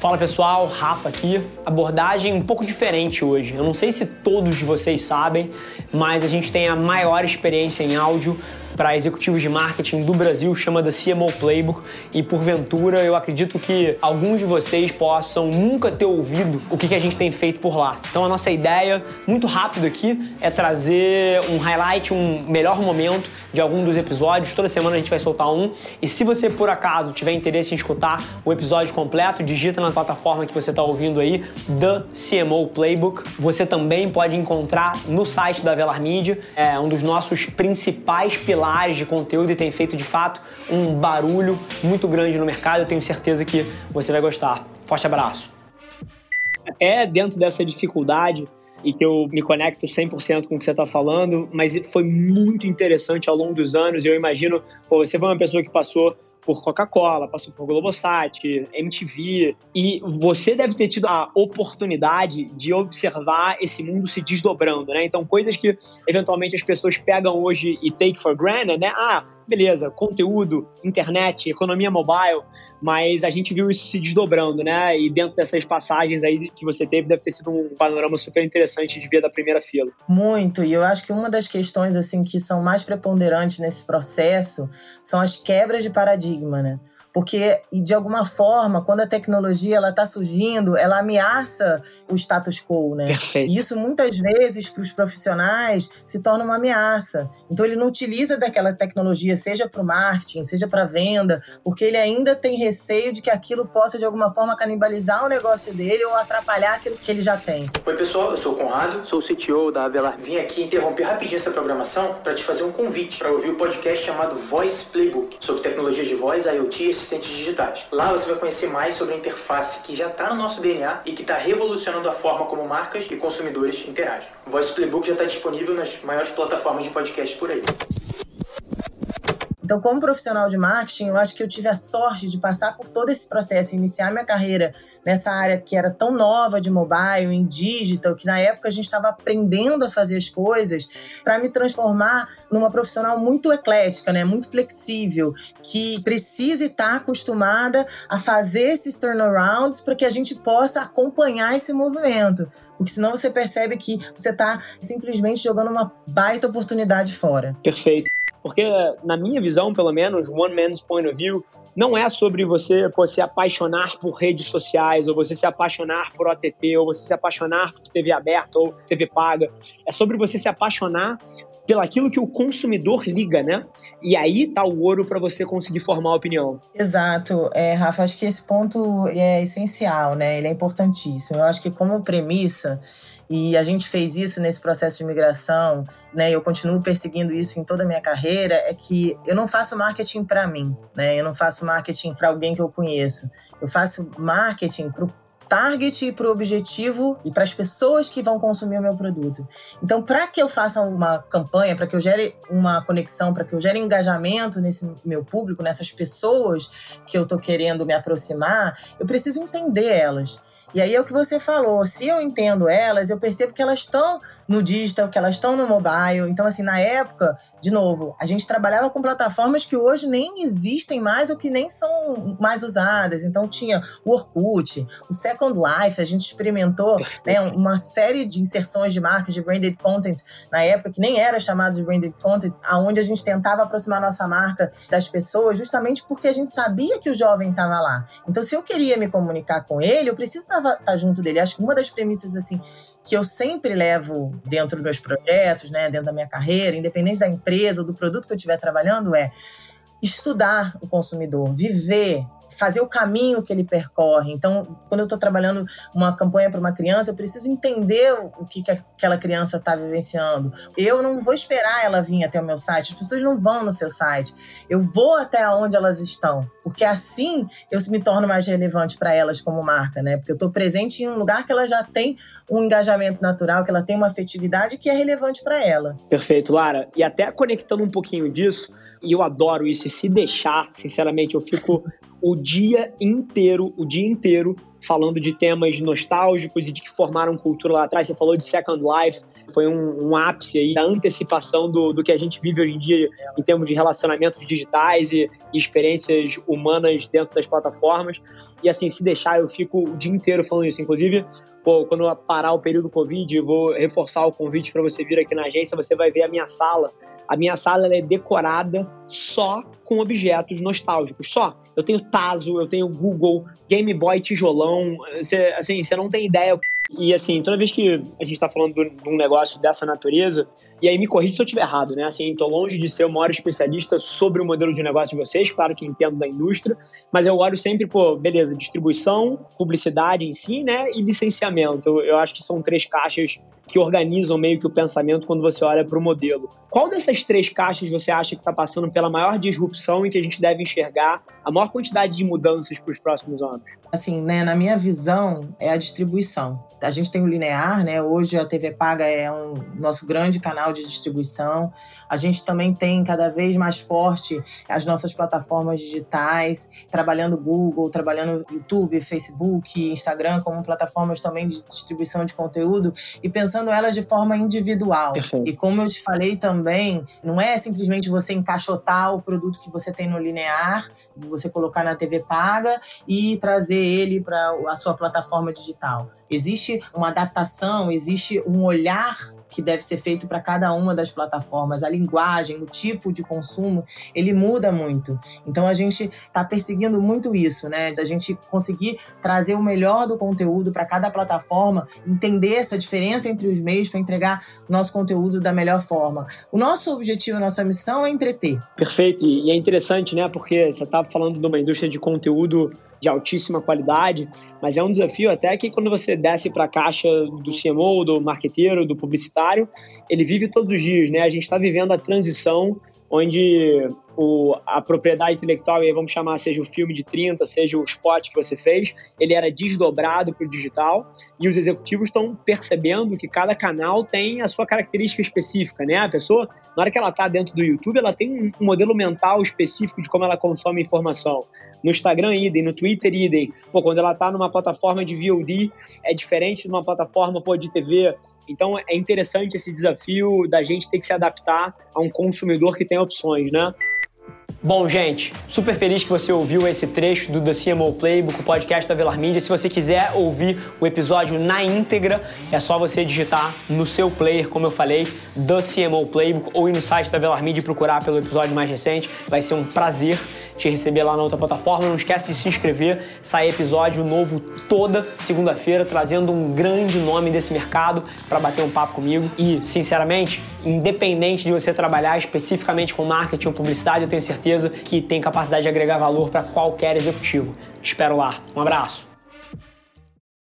Fala pessoal, Rafa aqui. Abordagem um pouco diferente hoje. Eu não sei se todos vocês sabem, mas a gente tem a maior experiência em áudio para executivos de marketing do Brasil, chama da CMO Playbook, e porventura eu acredito que alguns de vocês possam nunca ter ouvido o que a gente tem feito por lá. Então a nossa ideia, muito rápido aqui, é trazer um highlight, um melhor momento de algum dos episódios. Toda semana a gente vai soltar um. E se você por acaso tiver interesse em escutar o episódio completo, digita na plataforma que você está ouvindo aí, The CMO Playbook. Você também pode encontrar no site da Velar Media, é um dos nossos principais pilares de conteúdo e tem feito de fato um barulho muito grande no mercado. Eu tenho certeza que você vai gostar. Forte abraço. Até dentro dessa dificuldade e que eu me conecto 100% com o que você está falando, mas foi muito interessante ao longo dos anos. Eu imagino, pô, você foi uma pessoa que passou por Coca-Cola, passou por Globosat, MTV, e você deve ter tido a oportunidade de observar esse mundo se desdobrando, né? Então, coisas que eventualmente as pessoas pegam hoje e take for granted, né? Ah, beleza, conteúdo, internet, economia mobile, mas a gente viu isso se desdobrando, né? E dentro dessas passagens aí que você teve, deve ter sido um panorama super interessante de ver da primeira fila. Muito, e eu acho que uma das questões assim que são mais preponderantes nesse processo são as quebras de paradigma, né? Porque de alguma forma, quando a tecnologia ela está surgindo, ela ameaça o status quo, né? Perfeito. E isso muitas vezes para os profissionais se torna uma ameaça. Então ele não utiliza daquela tecnologia, seja para o marketing, seja para venda, porque ele ainda tem receio de que aquilo possa de alguma forma canibalizar o negócio dele ou atrapalhar aquilo que ele já tem. Oi pessoal, eu sou o Conrado, sou o CTO da Avelar. Vim aqui interromper rapidinho essa programação para te fazer um convite para ouvir o podcast chamado Voice Playbook sobre tecnologias de voz, IoT assistentes digitais. Lá você vai conhecer mais sobre a interface que já está no nosso DNA e que está revolucionando a forma como marcas e consumidores interagem. O Voice Playbook já está disponível nas maiores plataformas de podcast por aí. Então, como profissional de marketing, eu acho que eu tive a sorte de passar por todo esse processo, iniciar minha carreira nessa área que era tão nova de mobile, em digital, que na época a gente estava aprendendo a fazer as coisas, para me transformar numa profissional muito eclética, né, muito flexível, que precise estar acostumada a fazer esses turnarounds para que a gente possa acompanhar esse movimento, porque senão você percebe que você está simplesmente jogando uma baita oportunidade fora. Perfeito. Porque, na minha visão, pelo menos, one man's point of view, não é sobre você pô, se apaixonar por redes sociais, ou você se apaixonar por OTT, ou você se apaixonar por TV aberta ou TV paga. É sobre você se apaixonar pelaquilo que o consumidor liga, né? E aí tá o ouro para você conseguir formar a opinião. Exato. É, Rafa, acho que esse ponto é essencial, né? Ele é importantíssimo. Eu acho que como premissa, e a gente fez isso nesse processo de migração, né? Eu continuo perseguindo isso em toda a minha carreira, é que eu não faço marketing para mim, né? Eu não faço marketing para alguém que eu conheço. Eu faço marketing para target e para o objetivo e para as pessoas que vão consumir o meu produto. Então, para que eu faça uma campanha, para que eu gere uma conexão, para que eu gere engajamento nesse meu público, nessas pessoas que eu estou querendo me aproximar, eu preciso entender elas. E aí é o que você falou, se eu entendo elas, eu percebo que elas estão no digital, que elas estão no mobile. Então, assim, na época, de novo, a gente trabalhava com plataformas que hoje nem existem mais ou que nem são mais usadas. Então, tinha o Orkut, o Second Life, a gente experimentou né, uma série de inserções de marcas de branded content na época, que nem era chamado de branded content, aonde a gente tentava aproximar nossa marca das pessoas, justamente porque a gente sabia que o jovem estava lá. Então, se eu queria me comunicar com ele, eu precisava estar tá junto dele. Acho que uma das premissas assim que eu sempre levo dentro dos meus projetos, né, dentro da minha carreira, independente da empresa ou do produto que eu estiver trabalhando, é estudar o consumidor, viver fazer o caminho que ele percorre. Então, quando eu estou trabalhando uma campanha para uma criança, eu preciso entender o que, que aquela criança está vivenciando. Eu não vou esperar ela vir até o meu site, as pessoas não vão no seu site. Eu vou até onde elas estão, porque assim eu me torno mais relevante para elas como marca, né? Porque eu estou presente em um lugar que ela já tem um engajamento natural, que ela tem uma afetividade que é relevante para ela. Perfeito, Lara. E até conectando um pouquinho disso, e eu adoro isso, e se deixar, sinceramente, eu fico o dia inteiro, o dia inteiro, falando de temas nostálgicos e de que formaram cultura lá atrás. Você falou de Second Life. foi um, um ápice aí da antecipação do, do que a gente vive hoje em dia em termos de relacionamentos digitais e, e experiências humanas dentro das plataformas. E assim, se deixar, eu fico o dia inteiro falando isso. Inclusive, pô, quando parar o período Covid, vou reforçar o convite para você vir aqui na agência, você vai ver a minha sala. A minha sala é decorada só com objetos nostálgicos, só. Eu tenho Tazo, eu tenho Google, Game Boy tijolão, você, assim, você não tem ideia e assim, toda vez que a gente está falando de um negócio dessa natureza, e aí me corrija se eu estiver errado, né? Assim, estou longe de ser o maior especialista sobre o modelo de negócio de vocês, claro que entendo da indústria, mas eu olho sempre, pô, beleza, distribuição, publicidade em si, né? E licenciamento. Eu acho que são três caixas que organizam meio que o pensamento quando você olha para o modelo. Qual dessas três caixas você acha que está passando pela maior disrupção e que a gente deve enxergar a maior quantidade de mudanças para os próximos anos? Assim, né, na minha visão, é a distribuição. A gente tem o linear, né? Hoje a TV paga é um nosso grande canal de distribuição. A gente também tem cada vez mais forte as nossas plataformas digitais, trabalhando Google, trabalhando YouTube, Facebook, Instagram como plataformas também de distribuição de conteúdo e pensando elas de forma individual. Perfeito. E como eu te falei também, não é simplesmente você encaixotar o produto que você tem no linear, você colocar na TV paga e trazer ele para a sua plataforma digital. Existe uma adaptação, existe um olhar que deve ser feito para cada uma das plataformas. A linguagem, o tipo de consumo, ele muda muito. Então a gente está perseguindo muito isso, né? A gente conseguir trazer o melhor do conteúdo para cada plataforma, entender essa diferença entre os meios para entregar nosso conteúdo da melhor forma. O nosso objetivo, a nossa missão é entreter. Perfeito. E é interessante, né? Porque você estava falando de uma indústria de conteúdo de altíssima qualidade, mas é um desafio até que quando você desce para a caixa do CMO, do marqueteiro, do publicitário, ele vive todos os dias, né? A gente está vivendo a transição onde o, a propriedade intelectual, e vamos chamar, seja o filme de 30, seja o spot que você fez, ele era desdobrado para o digital e os executivos estão percebendo que cada canal tem a sua característica específica, né? A pessoa, na hora que ela está dentro do YouTube, ela tem um modelo mental específico de como ela consome informação. No Instagram, idem. No Twitter, idem. Pô, quando ela está numa plataforma de VOD, é diferente de uma plataforma pô, de TV. Então, é interessante esse desafio da gente ter que se adaptar a um consumidor que tem opções, né? Bom, gente, super feliz que você ouviu esse trecho do The CMO Playbook, o podcast da Velar Media. Se você quiser ouvir o episódio na íntegra, é só você digitar no seu player, como eu falei, The CMO Playbook, ou ir no site da Velar Media e procurar pelo episódio mais recente. Vai ser um prazer te receber lá na outra plataforma. Não esquece de se inscrever, sai episódio novo toda segunda-feira, trazendo um grande nome desse mercado para bater um papo comigo. E, sinceramente, independente de você trabalhar especificamente com marketing ou publicidade, eu tenho certeza que tem capacidade de agregar valor para qualquer executivo. Te espero lá. Um abraço.